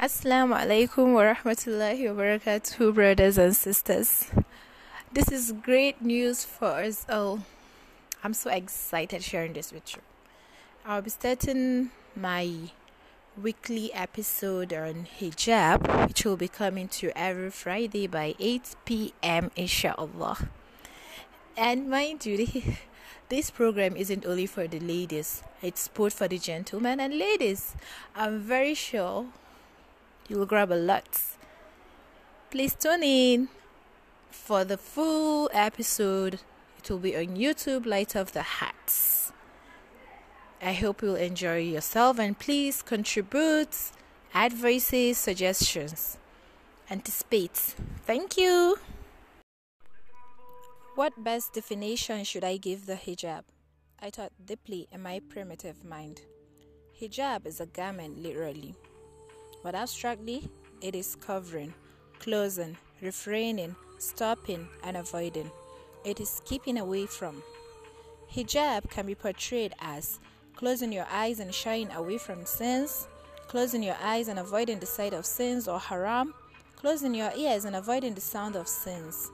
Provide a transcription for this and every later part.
Assalamu alaikum wa rahmatullahi wa barakatuh, brothers and sisters. This is great news for us all. I'm so excited sharing this with you. I'll be starting my weekly episode on hijab, which will be coming to you every Friday by 8 p.m. inshallah. And mind you, this program isn't only for the ladies, it's both for the gentlemen and ladies. I'm very sure you will grab a lot. Please tune in for the full episode. It will be on YouTube, Light of the Hats. I hope you'll enjoy yourself and please contribute advices, suggestions. Anticipate. Thank you. What best definition should I give the hijab? I thought deeply in my primitive mind. Hijab is a garment, literally but abstractly, it is covering, closing, refraining, stopping, and avoiding. It is keeping away from. Hijab can be portrayed as closing your eyes and shying away from sins, closing your eyes and avoiding the sight of sins or haram, closing your ears and avoiding the sound of sins,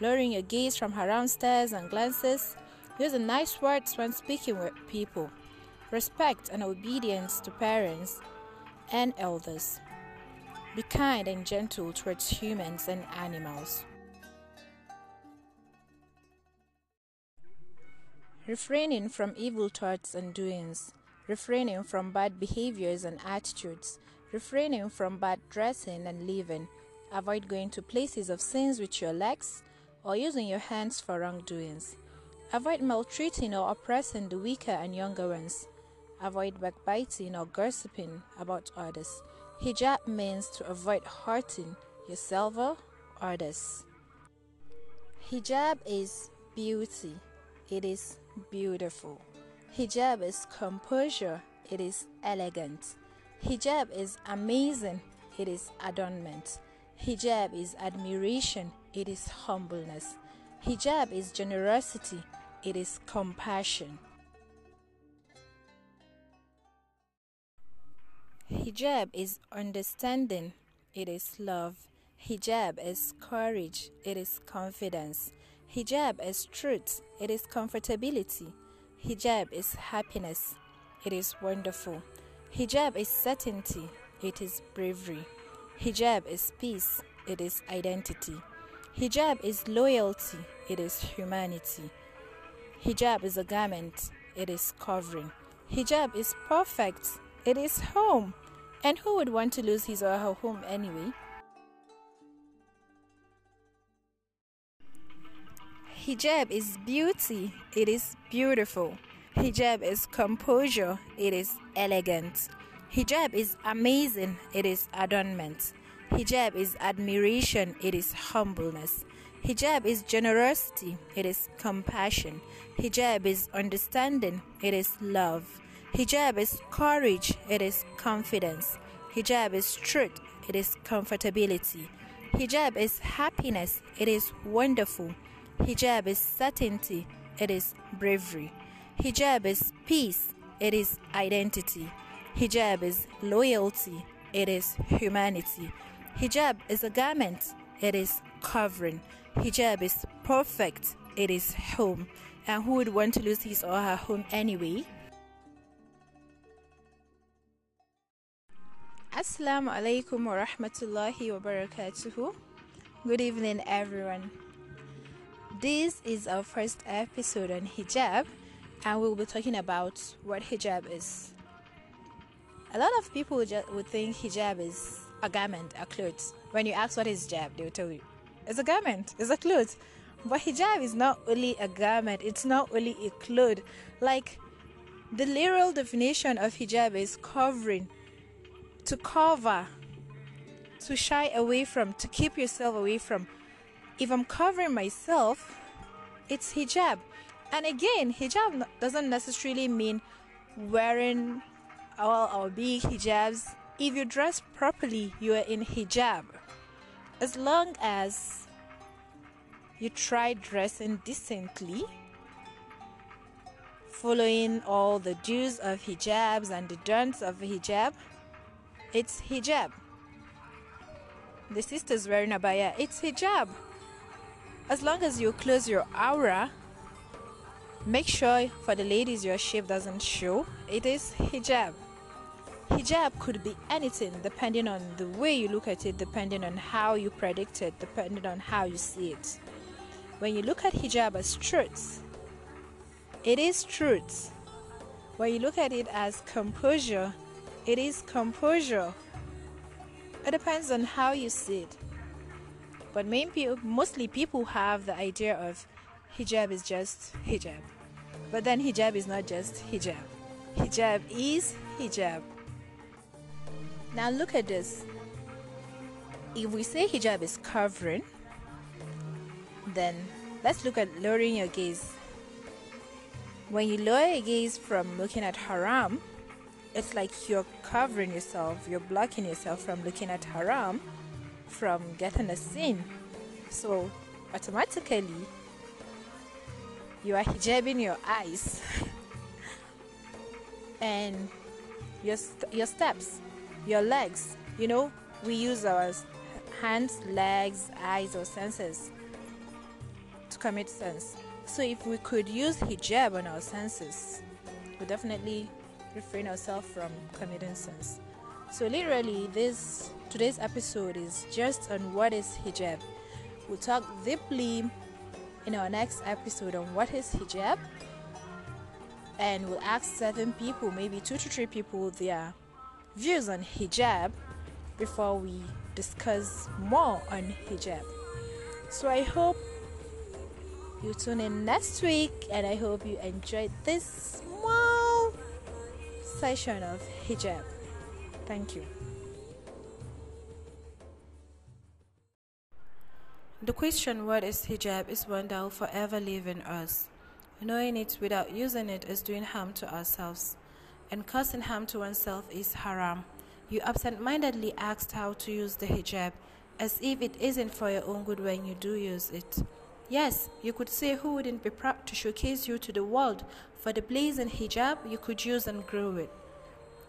lowering your gaze from haram stares and glances, using nice words when speaking with people, respect and obedience to parents, and elders. Be kind and gentle towards humans and animals. Refraining from evil thoughts and doings, refraining from bad behaviors and attitudes, refraining from bad dressing and living. Avoid going to places of sins with your legs or using your hands for wrongdoings. Avoid maltreating or oppressing the weaker and younger ones. Avoid backbiting or gossiping about others. Hijab means to avoid hurting yourself or others. Hijab is beauty. It is beautiful. Hijab is composure. It is elegant. Hijab is amazing. It is adornment. Hijab is admiration. It is humbleness. Hijab is generosity. It is compassion. Hijab is understanding, it is love. Hijab is courage, it is confidence. Hijab is truth, it is comfortability. Hijab is happiness, it is wonderful. Hijab is certainty, it is bravery. Hijab is peace, it is identity. Hijab is loyalty, it is humanity. Hijab is a garment, it is covering. Hijab is perfect, it is home. And who would want to lose his or her home anyway? Hijab is beauty, it is beautiful. Hijab is composure, it is elegant. Hijab is amazing, it is adornment. Hijab is admiration, it is humbleness. Hijab is generosity, it is compassion. Hijab is understanding, it is love. Hijab is courage, it is confidence. Hijab is truth, it is comfortability. Hijab is happiness, it is wonderful. Hijab is certainty, it is bravery. Hijab is peace, it is identity. Hijab is loyalty, it is humanity. Hijab is a garment, it is covering. Hijab is perfect, it is home. And who would want to lose his or her home anyway? Assalamu alaikum wa rahmatullahi wa barakatuhu. Good evening, everyone. This is our first episode on hijab, and we'll be talking about what hijab is. A lot of people would think hijab is a garment, a clothes. When you ask what is hijab, they will tell you it's a garment, it's a clothes. But hijab is not only a garment, it's not only a cloth. Like the literal definition of hijab is covering to cover, to shy away from, to keep yourself away from. If I'm covering myself, it's hijab. And again, hijab doesn't necessarily mean wearing all our big hijabs. If you dress properly, you are in hijab. As long as you try dressing decently, following all the dues of hijabs and the don'ts of hijab, it's hijab. the sister's wearing abaya, it's hijab. As long as you close your aura, make sure for the ladies your shape doesn't show, it is hijab. Hijab could be anything depending on the way you look at it, depending on how you predict it, depending on how you see it. When you look at hijab as truth, it is truth. When you look at it as composure, it is composure. It depends on how you see it. But main people, mostly people have the idea of hijab is just hijab. But then hijab is not just hijab. Hijab is hijab. Now look at this. If we say hijab is covering, then let's look at lowering your gaze. When you lower your gaze from looking at haram, it's like you're covering yourself, you're blocking yourself from looking at haram, from getting a sin. So automatically, you are hijabing your eyes and your, st- your steps your legs. You know, we use our hands, legs, eyes, or senses to commit sins. So if we could use hijab on our senses, we definitely refrain ourselves from committing sins. So literally, this today's episode is just on what is hijab. We'll talk deeply in our next episode on what is hijab, and we'll ask seven people, maybe two to three people, their views on hijab before we discuss more on hijab. So I hope you tune in next week and I hope you enjoyed this session of hijab. Thank you. The question, what is hijab, is one that will forever live in us. Knowing it without using it is doing harm to ourselves and causing harm to oneself is haram. You absent mindedly asked how to use the hijab, as if it isn't for your own good when you do use it. Yes, you could say who wouldn't be proud to showcase you to the world for the blazing hijab you could use and grow it.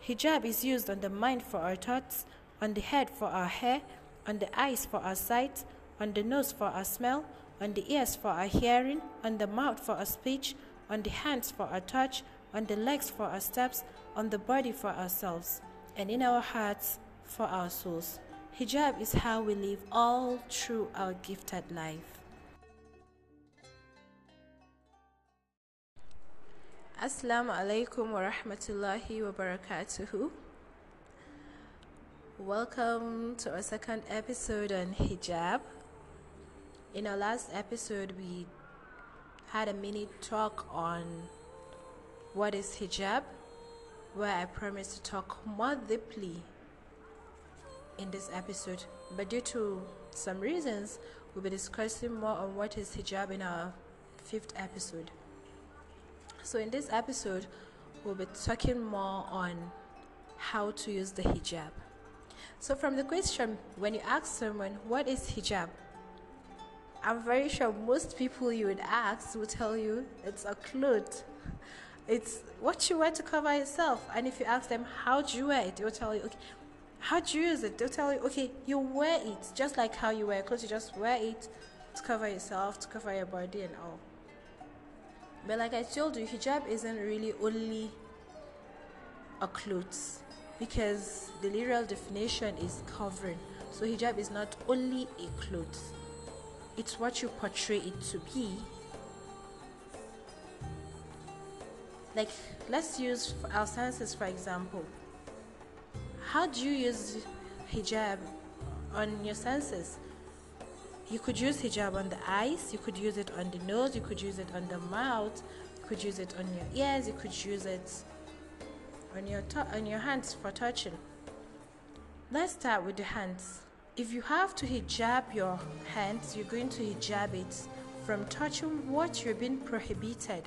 Hijab is used on the mind for our thoughts, on the head for our hair, on the eyes for our sight, on the nose for our smell, on the ears for our hearing, on the mouth for our speech, on the hands for our touch, on the legs for our steps, on the body for ourselves, and in our hearts for our souls. Hijab is how we live all through our gifted life. Assalamu alaikum wa rahmatullahi wa barakatuhu. Welcome to our second episode on hijab. In our last episode, we had a mini talk on what is hijab, where I promise to talk more deeply in this episode. But due to some reasons, we'll be discussing more on what is hijab in our fifth episode. So, in this episode, we'll be talking more on how to use the hijab. So, from the question, when you ask someone, What is hijab? I'm very sure most people you would ask will tell you it's a cloth it's what you wear to cover yourself. And if you ask them, how do you wear it? They'll tell you, okay, how do you use it? They'll tell you, okay, you wear it just like how you wear clothes. You just wear it to cover yourself, to cover your body and all. But like I told you, hijab isn't really only a clothes because the literal definition is covering. So hijab is not only a clothes. It's what you portray it to be like let's use our senses for example how do you use hijab on your senses you could use hijab on the eyes you could use it on the nose you could use it on the mouth you could use it on your ears you could use it on your to- on your hands for touching. Let's start with the hands. If you have to hijab your hands you're going to hijab it from touching what you're being prohibited.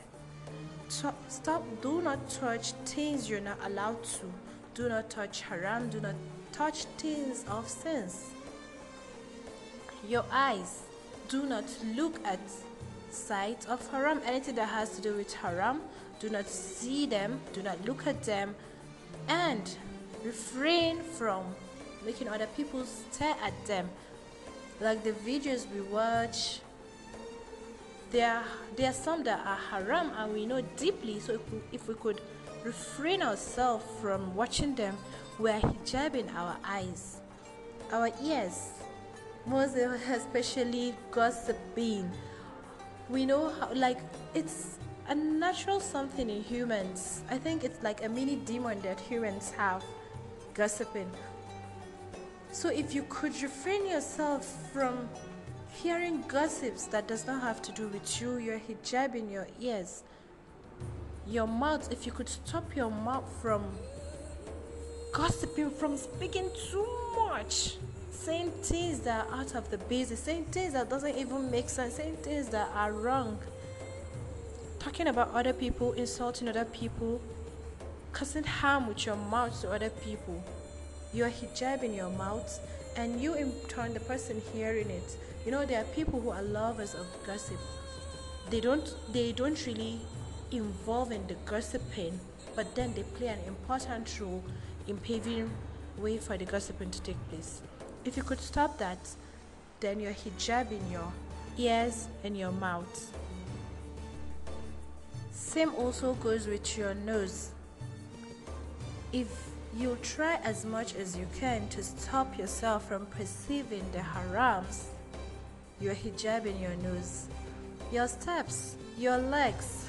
Stop do not touch things you're not allowed to. Do not touch haram do not touch things of sins your eyes do not look at sight of haram. Anything that has to do with haram do not see them do not look at them and refrain from making other people stare at them. Like the videos we watch there are, there are some that are haram and we know deeply. So if we, if we could refrain ourselves from watching them we are hijabing our eyes our ears most especially gossiping we know how like it's a natural something in humans. I think it's like a mini demon that humans have gossiping. So if you could refrain yourself from hearing gossips that does not have to do with you your hijab in your ears your mouth if you could stop your mouth from gossiping from speaking too much. Saying things that are out of the basics saying things that doesn't even make sense saying things that are wrong. Talking about other people insulting other people causing harm with your mouth to other people. Your hijab in your mouth and you in turn the person hearing it. You know there are people who are lovers of gossip. They don't they don't really involve in the gossiping but then they play an important role in paving way for the gossiping to take place. If you could stop that then your hijab in your ears and your mouth. Same also goes with your nose. If you try as much as you can to stop yourself from perceiving the harams, your hijab in your nose, your steps, your legs.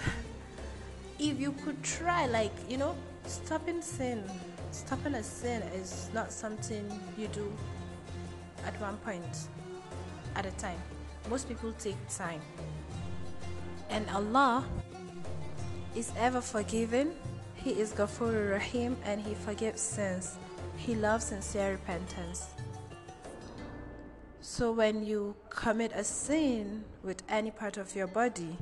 if you could try, like, you know, stopping sin, stopping a sin is not something you do at one point at a time. Most people take time. And Allah is ever forgiving he is Ghafur Rahim and He forgives sins. He loves sincere repentance. So when you commit a sin with any part of your body,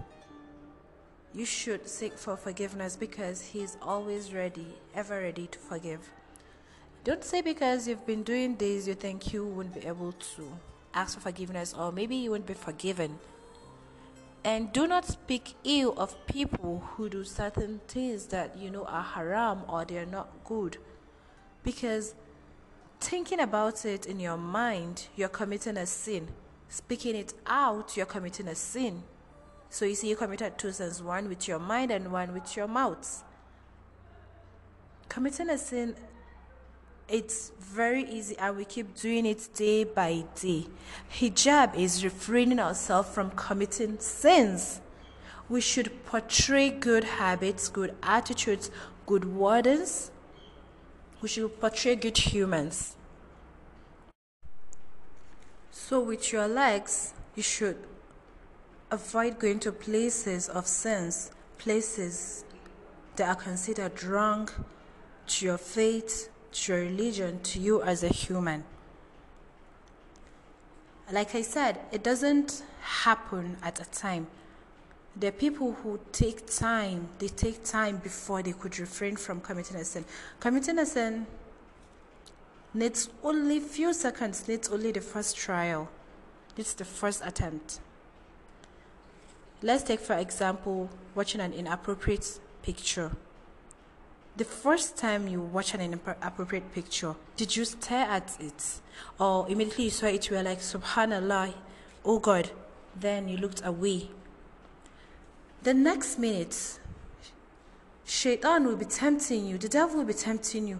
you should seek for forgiveness because He is always ready, ever ready to forgive. Don't say because you've been doing this, you think you won't be able to ask for forgiveness or maybe you won't be forgiven. And do not speak ill of people who do certain things that you know are haram or they're not good. Because thinking about it in your mind, you're committing a sin. Speaking it out, you're committing a sin. So you see, you committed two sins one with your mind and one with your mouth. Committing a sin it's very easy and we keep doing it day by day. Hijab is refraining ourselves from committing sins. We should portray good habits, good attitudes, good wordings. We should portray good humans. So, with your legs, you should avoid going to places of sins, places that are considered wrong to your faith, to your religion, to you as a human. Like I said, it doesn't happen at a time. There are people who take time, they take time before they could refrain from committing a sin. Committing a sin needs only few seconds, needs only the first trial, needs the first attempt. Let's take, for example, watching an inappropriate picture the first time you watch an inappropriate picture, did you stare at it? Or immediately you saw it, you were like, Subhanallah, oh God. Then you looked away. The next minute, Shaitan will be tempting you, the devil will be tempting you.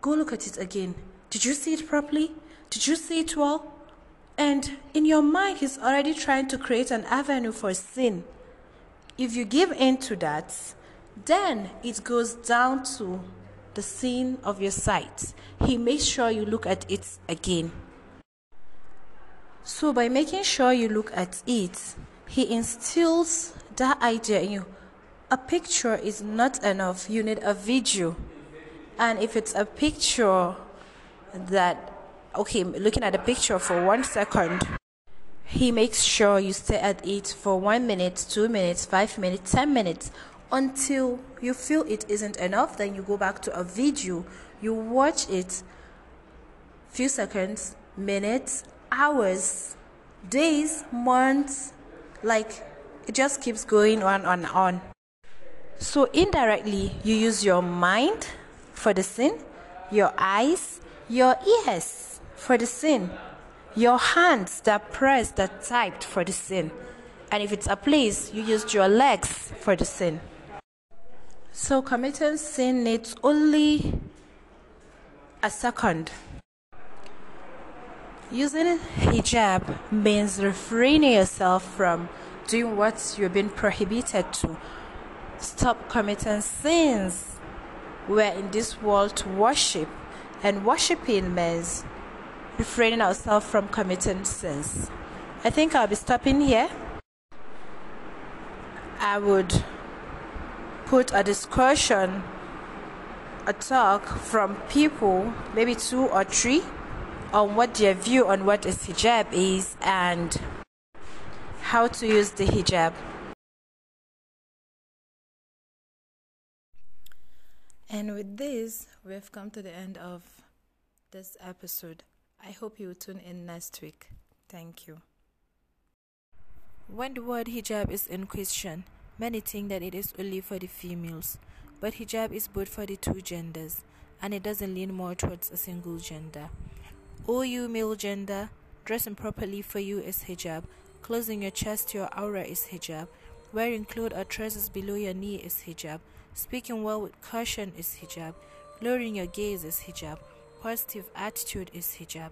Go look at it again. Did you see it properly? Did you see it well? And in your mind, he's already trying to create an avenue for sin. If you give in to that, then it goes down to the sin of your sight. He makes sure you look at it again. So, by making sure you look at it, he instills that idea in you. A picture is not enough, you need a video. And if it's a picture that, okay, looking at the picture for one second, he makes sure you stay at it for one minute, two minutes, five minutes, ten minutes until you feel it isn't enough then you go back to a video. You watch it few seconds minutes hours days months like it just keeps going on and on. So indirectly you use your mind for the sin your eyes your ears for the sin your hands that pressed, that typed for the sin. And if it's a place, you used your legs for the sin. So committing sin needs only a second. Using hijab means refraining yourself from doing what you've been prohibited to. Stop committing sins. We're in this world to worship, and worshiping means refraining ourselves from committing sins. I think I'll be stopping here. I would put a discussion, a talk from people, maybe two or three, on what their view on what is hijab is and how to use the hijab. And with this, we've come to the end of this episode. I hope you will tune in next week. Thank you. When the word hijab is in question, many think that it is only for the females, but hijab is both for the two genders, and it doesn't lean more towards a single gender. All you male gender, dressing properly for you is hijab, closing your chest to your aura is hijab, wearing clothes or trousers below your knee is hijab, speaking well with caution is hijab, lowering your gaze is hijab positive attitude is hijab.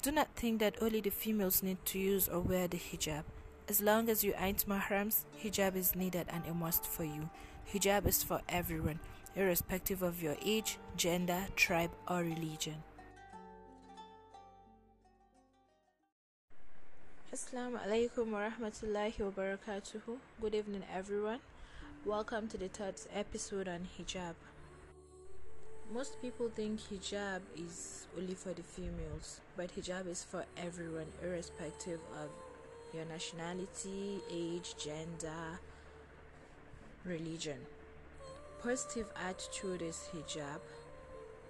Do not think that only the females need to use or wear the hijab. As long as you ain't mahrams, hijab is needed and a must for you. Hijab is for everyone, irrespective of your age, gender, tribe, or religion. Assalamu alaikum wa rahmatullahi wa barakatuhu. Good evening, everyone. Welcome to the third episode on hijab most people think hijab is only for the females, but hijab is for everyone, irrespective of your nationality, age, gender, religion. Positive attitude is hijab,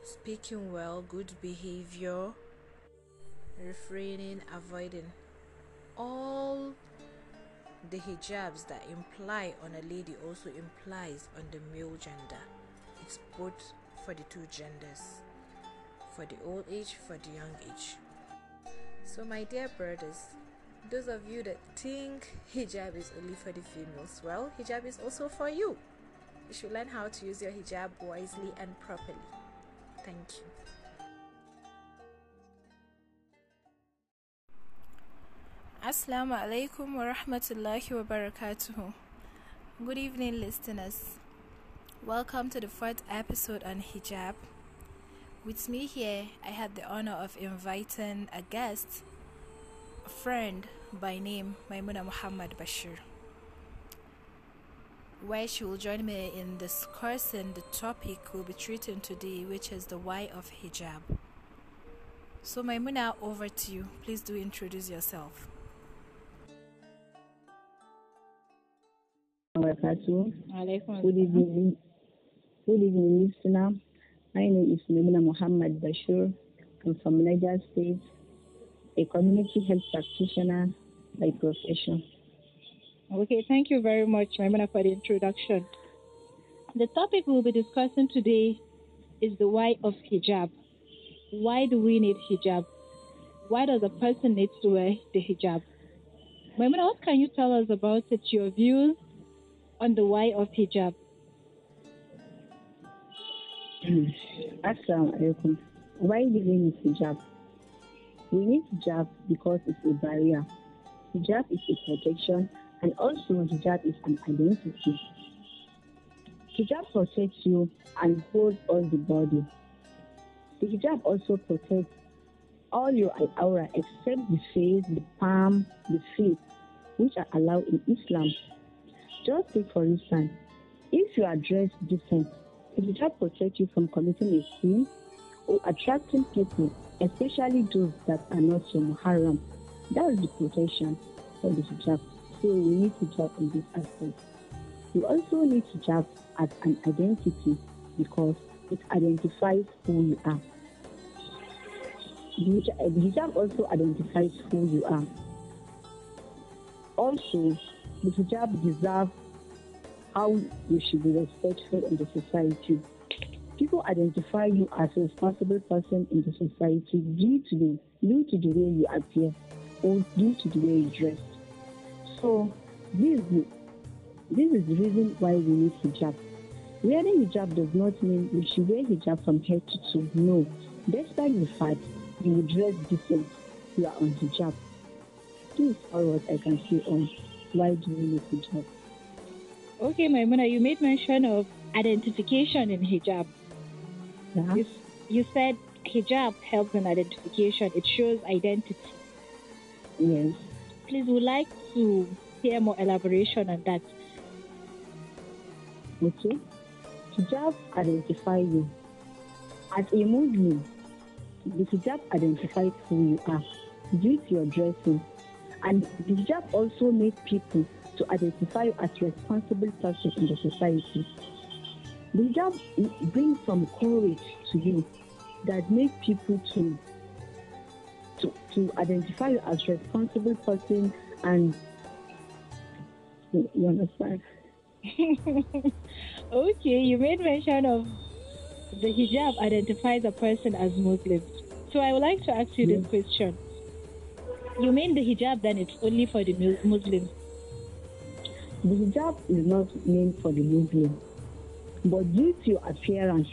speaking well, good behavior, refraining, avoiding all the hijabs that imply on a lady also implies on the male gender. It's both for the two genders, for the old age, for the young age. So, my dear brothers, those of you that think hijab is only for the females, well, hijab is also for you. You should learn how to use your hijab wisely and properly. Thank you. Assalamu alaikum wa rahmatullahi wa barakatuhu. Good evening, listeners. Welcome to the fourth episode on hijab. With me here, I had the honor of inviting a guest, a friend by name Maimuna Muhammad Bashir, where she will join me in discussing the topic we'll be treating today, which is the why of hijab. So, Maimuna, over to you. Please do introduce yourself. Good evening, Good evening, listener. My name is Maimuna Muhammad Bashir. I'm from Niger State, a community health practitioner by profession. Okay, thank you very much, Maimuna, for the introduction. The topic we'll be discussing today is the why of hijab. Why do we need hijab? Why does a person need to wear the hijab? Maimuna, what can you tell us about it, your views on the why of hijab? Assalamu alaikum. Why need hijab? We need hijab because it's a barrier. Hijab is a protection and also hijab is an identity. Hijab protects you and holds all the body. The hijab also protects all your aura except the face, the palm, the feet, which are allowed in Islam. Just take for instance, if you are dressed decent, the hijab protect you from committing a sin or attracting people, especially those that are not your mahram. That is the protection of the hijab. So we need hijab in this aspect. We also need to hijab as an identity because it identifies who you are. The hijab also identifies who you are. Also, the hijab deserves how you should be respectful in the society. People identify you as a responsible person in the society due to the due to the way you appear or due to the way you dress. So this this is the reason why we need hijab. Wearing hijab does not mean we should wear hijab from head to toe. No. Despite the fact you dress different, you are on hijab. This is all what I can say on why do we need hijab. Okay, Maimuna, you made mention of identification in hijab. Yeah. You, you said hijab helps in identification, it shows identity. Yes. Please, would like to hear more elaboration on that. Okay. Hijab identify you. As a Muslim, the hijab identifies who you are due to your dressing. And the hijab also makes people to identify you as responsible person in the society. The hijab brings some courage to you that make people to to, to identify you as responsible person and you you understand? okay, you made mention of the hijab identifies a person as Muslim. So I would like to ask you this question. You mean the hijab then it's only for the Muslims? The hijab is not meant for the Muslim, but due to your appearance,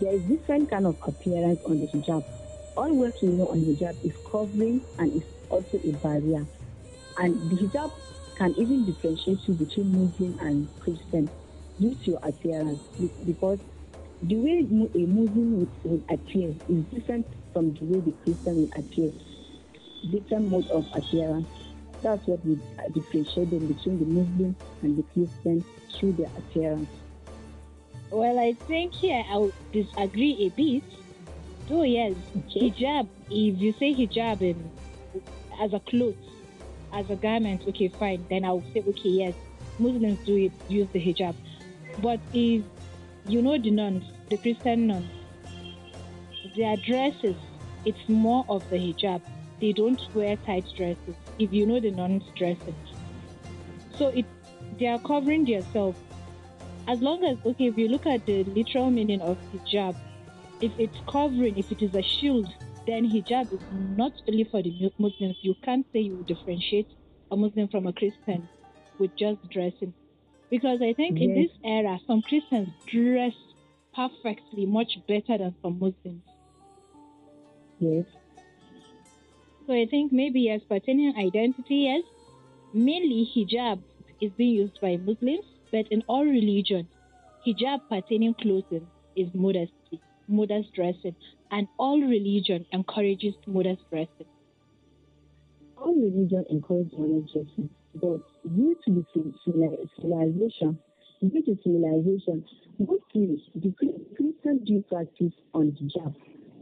there is different kind of appearance on the hijab. All what we know on the hijab is covering and is also a barrier, and the hijab can even differentiate you between Muslim and Christian due to your appearance, because the way a Muslim would appear is different from the way the Christian will appear. Different mode of appearance. That's what we differentiate them between the Muslim and the Christian through their appearance. Well, I think here I'll disagree a bit. Oh yes, Okay. hijab. If you say hijab in, as a cloth, as a garment, okay, fine. Then I'll say okay, yes, Muslims do it, use the hijab. But if you know the nuns, the Christian nuns, their dresses, it's more of the hijab. They don't wear tight dresses. If you know the nuns' dresses, so it they are covering themselves as long as okay if you look at the literal meaning of hijab if it's covering if it is a shield then hijab is not only for the muslims. You can't say you differentiate a muslim from a christian with just dressing. Because i think in this era some christians dress perfectly much better than some muslims. Yes. So i think maybe yes pertaining identity yes mainly hijab is being used by muslims but in all religion hijab pertaining clothing is modesty modest dressing and all religion encourages modest dressing All religion encourage modern dressing, but due to the civil- civili- civilization, due to civilization, mostly the Chri- Christians do practice on hijab.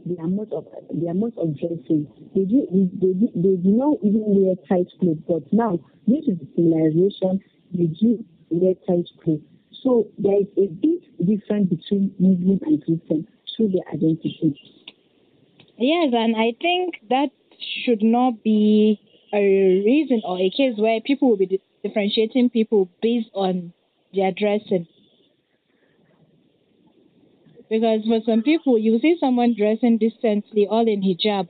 The amount of the amount of dressing they do they do, they do not even wear tight clothes, but now due to the civilization, they do wear tight clothes. So there is a big difference between Muslim and Christian through their identity. yes and i think that should not be a reason or a case where people will be differentiating people based on their dressing Because for some people, you see someone dressing decently, all in hijab,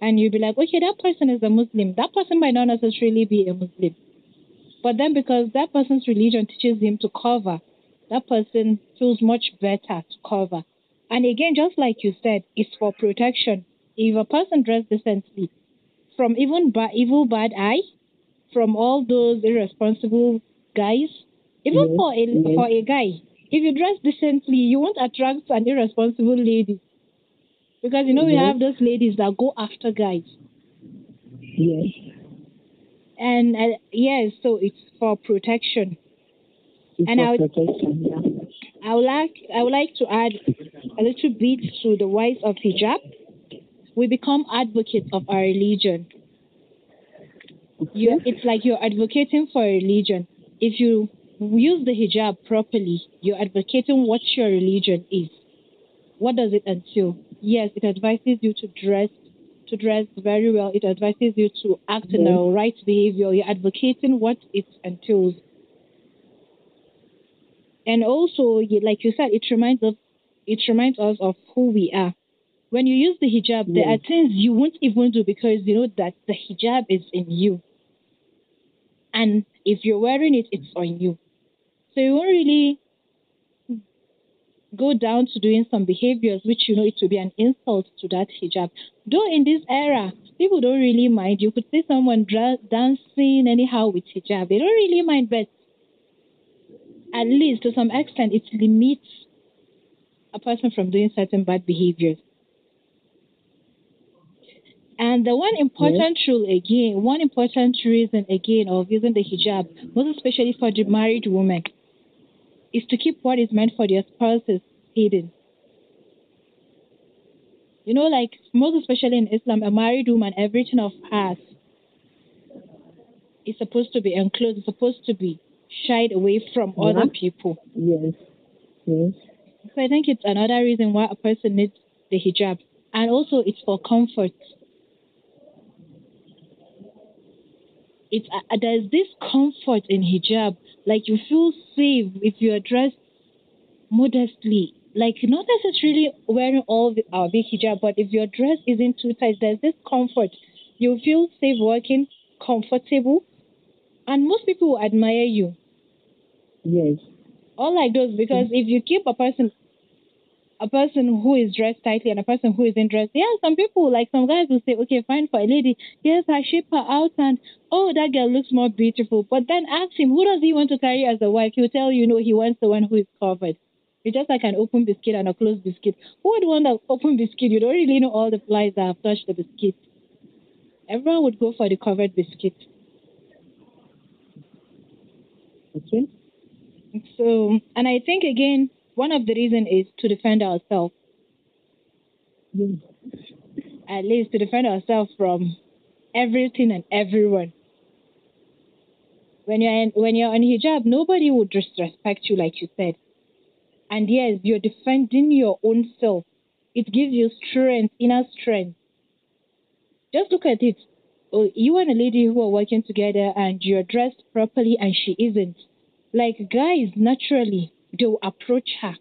and you'll be like, okay, that person is a Muslim. That person might not necessarily be a Muslim. But then because that person's religion teaches him to cover, that person feels much better to cover. And again, just like you said, it's for protection. If a person dressed decently, from even ba- evil bad eye, from all those irresponsible guys, even Yes, for a yes. for a guy, if you dress decently, you won't attract an irresponsible lady. Because you know we Yes. have those ladies that go after guys. Yes. And uh, yes, so it's for protection. It's And I for would- protection, yeah. I would like I would like to add a little bit to the wise of hijab. We become advocates of our religion. You, it's like you're advocating for a religion. If you use the hijab properly, you're advocating what your religion is. What does it entail? Yes, it advises you to dress to dress very well. It advises you to act in a right behavior. You're advocating what it entails. And also, like you said, it reminds us it reminds us of who we are. When you use the hijab, yes. there are things you won't even do because you know that the hijab is in you. And if you're wearing it, it's on you. So you won't really go down to doing some behaviors which you know it will be an insult to that hijab. Though in this era, people don't really mind. You could see someone dra- dancing anyhow with hijab. They don't really mind, but at least to some extent, it limits a person from doing certain bad behaviors. And the one important yes. rule again, one important reason again of using the hijab, most especially for the married woman, is to keep what is meant for their spouses hidden. You know, like most especially in Islam, a married woman, everything of hers is supposed to be enclosed, is supposed to be shied away from yeah. other people. Yes. Yes. So I think it's another reason why a person needs the hijab. And also it's for comfort. It's uh, there's this comfort in hijab, like you feel safe if you are dressed modestly. Like not necessarily wearing all the, our big hijab, but if your dress isn't too tight, there's this comfort. You feel safe working, comfortable, and most people will admire you. Yes. All like those because mm-hmm. if you keep a person a person who is dressed tightly and a person who isn't dressed. Yeah, some people, like some guys will say, okay, fine for a lady. Yes, I shape her out and, oh, that girl looks more beautiful. But then ask him, who does he want to carry as a wife? He'll tell you, no, he wants the one who is covered. It's just like an open biscuit and a closed biscuit. Who would want an open biscuit? You don't really know all the flies that have touched the biscuit. Everyone would go for the covered biscuit. Okay. So, and I think again, one of the reasons is to defend ourselves. At least to defend ourselves from everything and everyone. When you're in, when you're on hijab, nobody would disrespect you, like you said. And yes, you're defending your own self. It gives you strength, inner strength. Just look at it. Oh, you and a lady who are working together and you're dressed properly and she isn't. Like guys, naturally, they'll approach her.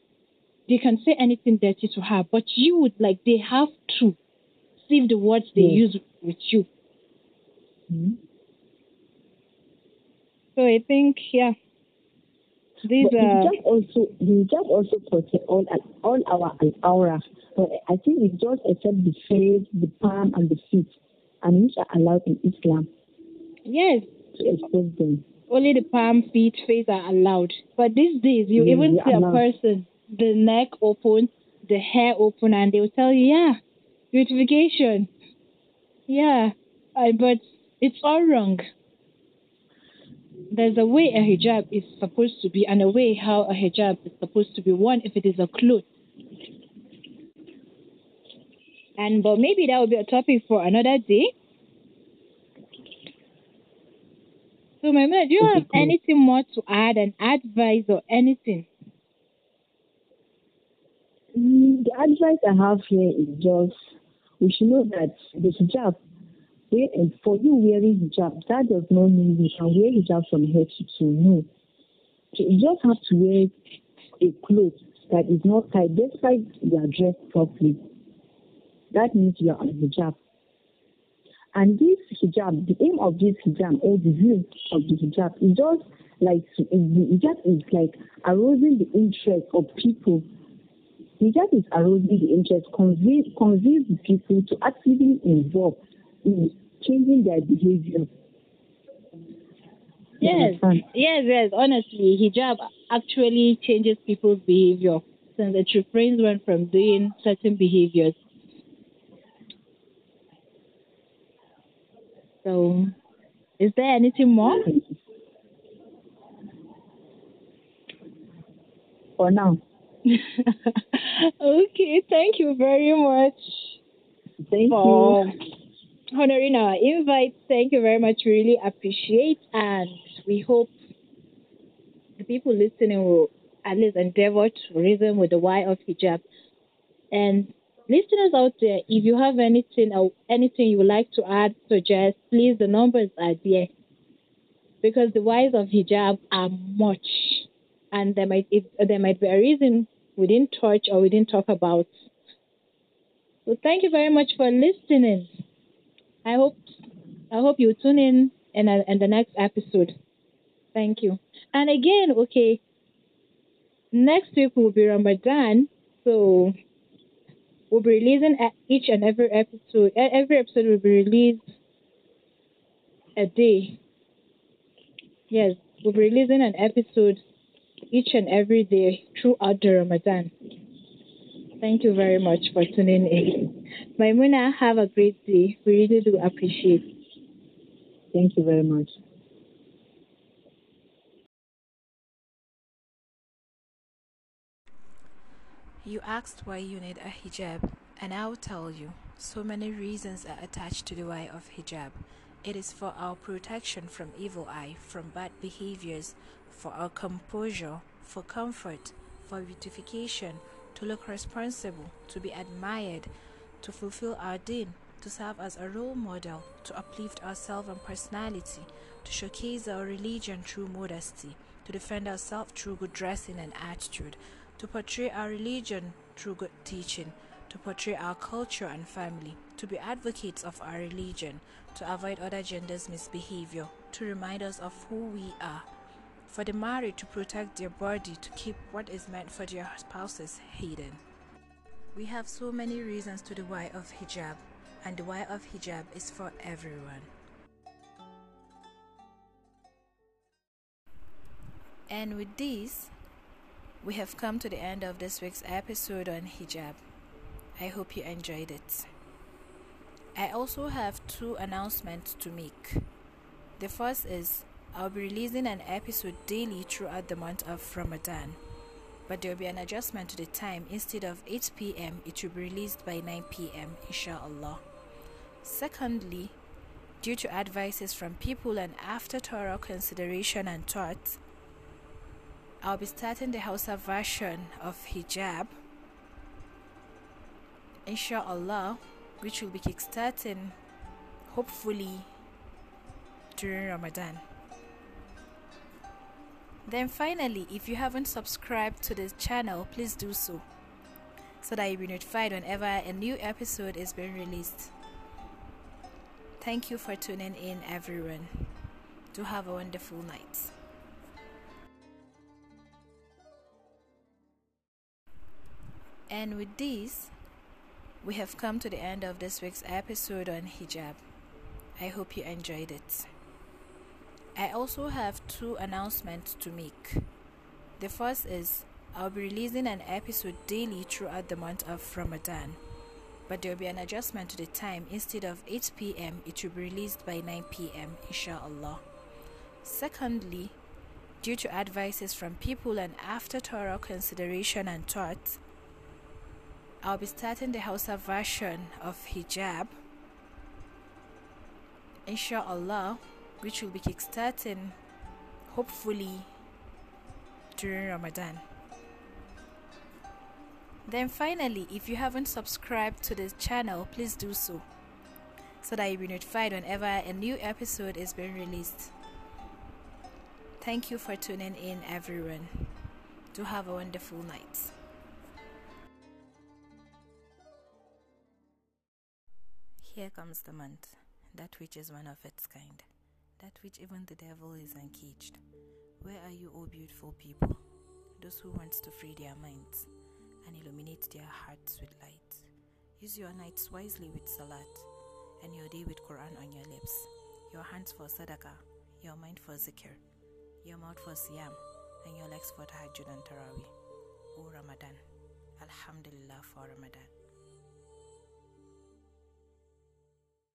They can say anything dirty to her, but you would like they have to save the words they yes. use with you. Mm-hmm. So I think, yeah, these but are. The also, hijab also protect all all our aura. But I think it's just except the face, the palm, and the feet, and which are allowed in Islam. Yes. To expose them only the palm, feet, face are allowed. But these days, you even see a person, the neck open, the hair open, and they will tell you, yeah, beautification. Yeah, I, but it's all wrong. There's a way a hijab is supposed to be, and a way how a hijab is supposed to be worn if it is a cloth. And but maybe that will be a topic for another day. So, Maimuna, do you have anything more to add, an advice or anything? Mm, the advice I have here is just we should know that the hijab, and for you wearing hijab, that does not mean you can wear hijab from head to toe. No. You just have to wear a cloth that is not tight, despite you are dressed properly. That means you are on hijab. And this hijab, the aim of this hijab or the view of the hijab is just like the hijab is like arousing the interest of people. Hijab is arousing the interest, convince, convince the people to actively involve in changing their behavior. Yes, yes, yes. Honestly, hijab actually changes people's behavior since it refrains one from doing certain behaviors. So, is there anything more? For now. okay, thank you very much. Thank for you. Honoring our invite. Thank you very much. Really appreciate and we hope the people listening will at least endeavor to reason with the why of hijab. And listeners out there, if you have anything or anything you would like to add, suggest, please, the numbers are there. Because the whys of hijab are much, and there might it, there might be a reason we didn't touch or we didn't talk about. So thank you very much for listening. I hope I hope you tune in in, a, in the next episode. Thank you. And again, okay, next week will be Ramadan, so we'll be releasing each and every episode. Every episode will be released a day. Yes, we'll be releasing an episode each and every day throughout the Ramadan. Thank you very much for tuning in. Maimuna, have a great day. We really do appreciate. Thank you very much. You asked why you need a hijab, and I'll tell you. So many reasons are attached to the why of hijab. It is for our protection from evil eye, from bad behaviors, for our composure, for comfort, for beautification, to look responsible, to be admired, to fulfill our deen, to serve as a role model, to uplift ourselves and personality, to showcase our religion through modesty, to defend ourselves through good dressing and attitude, to portray our religion through good teaching, to portray our culture and family, to be advocates of our religion, to avoid other genders' misbehavior, to remind us of who we are, for the married to protect their body, to keep what is meant for their spouses hidden. We have so many reasons to the why of hijab, and the why of hijab is for everyone. And with this, we have come to the end of this week's episode on hijab. I hope you enjoyed it. I also have two announcements to make. The first is I'll be releasing an episode daily throughout the month of Ramadan, but there will be an adjustment to the time. Instead of 8 pm, it will be released by 9 pm, inshallah. Secondly, due to advices from people and after thorough consideration and thought, I'll be starting the Hausa version of hijab, inshallah, which will be kickstarting hopefully during Ramadan. Then finally, if you haven't subscribed to this channel, please do so so that you'll be notified whenever a new episode is being released. Thank you for tuning in, everyone. Do have a wonderful night. And with this, we have come to the end of this week's episode on hijab. I hope you enjoyed it. I also have two announcements to make. The first is I'll be releasing an episode daily throughout the month of Ramadan, but there will be an adjustment to the time. Instead of 8 pm, it will be released by 9 pm, inshallah. Secondly, due to advices from people and after thorough consideration and thought, I'll be starting the Hausa version of hijab, inshallah, which will be kickstarting hopefully during Ramadan. Then finally, if you haven't subscribed to this channel, please do so so that you'll be notified whenever a new episode is being released. Thank you for tuning in, everyone. Do have a wonderful night. Here comes the month, that which is one of its kind, that which even the devil is uncaged. Where are you, O beautiful people? Those who want to free their minds and illuminate their hearts with light. Use your nights wisely with salat, and your day with Quran on your lips, your hands for sadaqah, your mind for zikr, your mouth for siyam, and your legs for tahajjud and tarawih. O Ramadan, Alhamdulillah for Ramadan.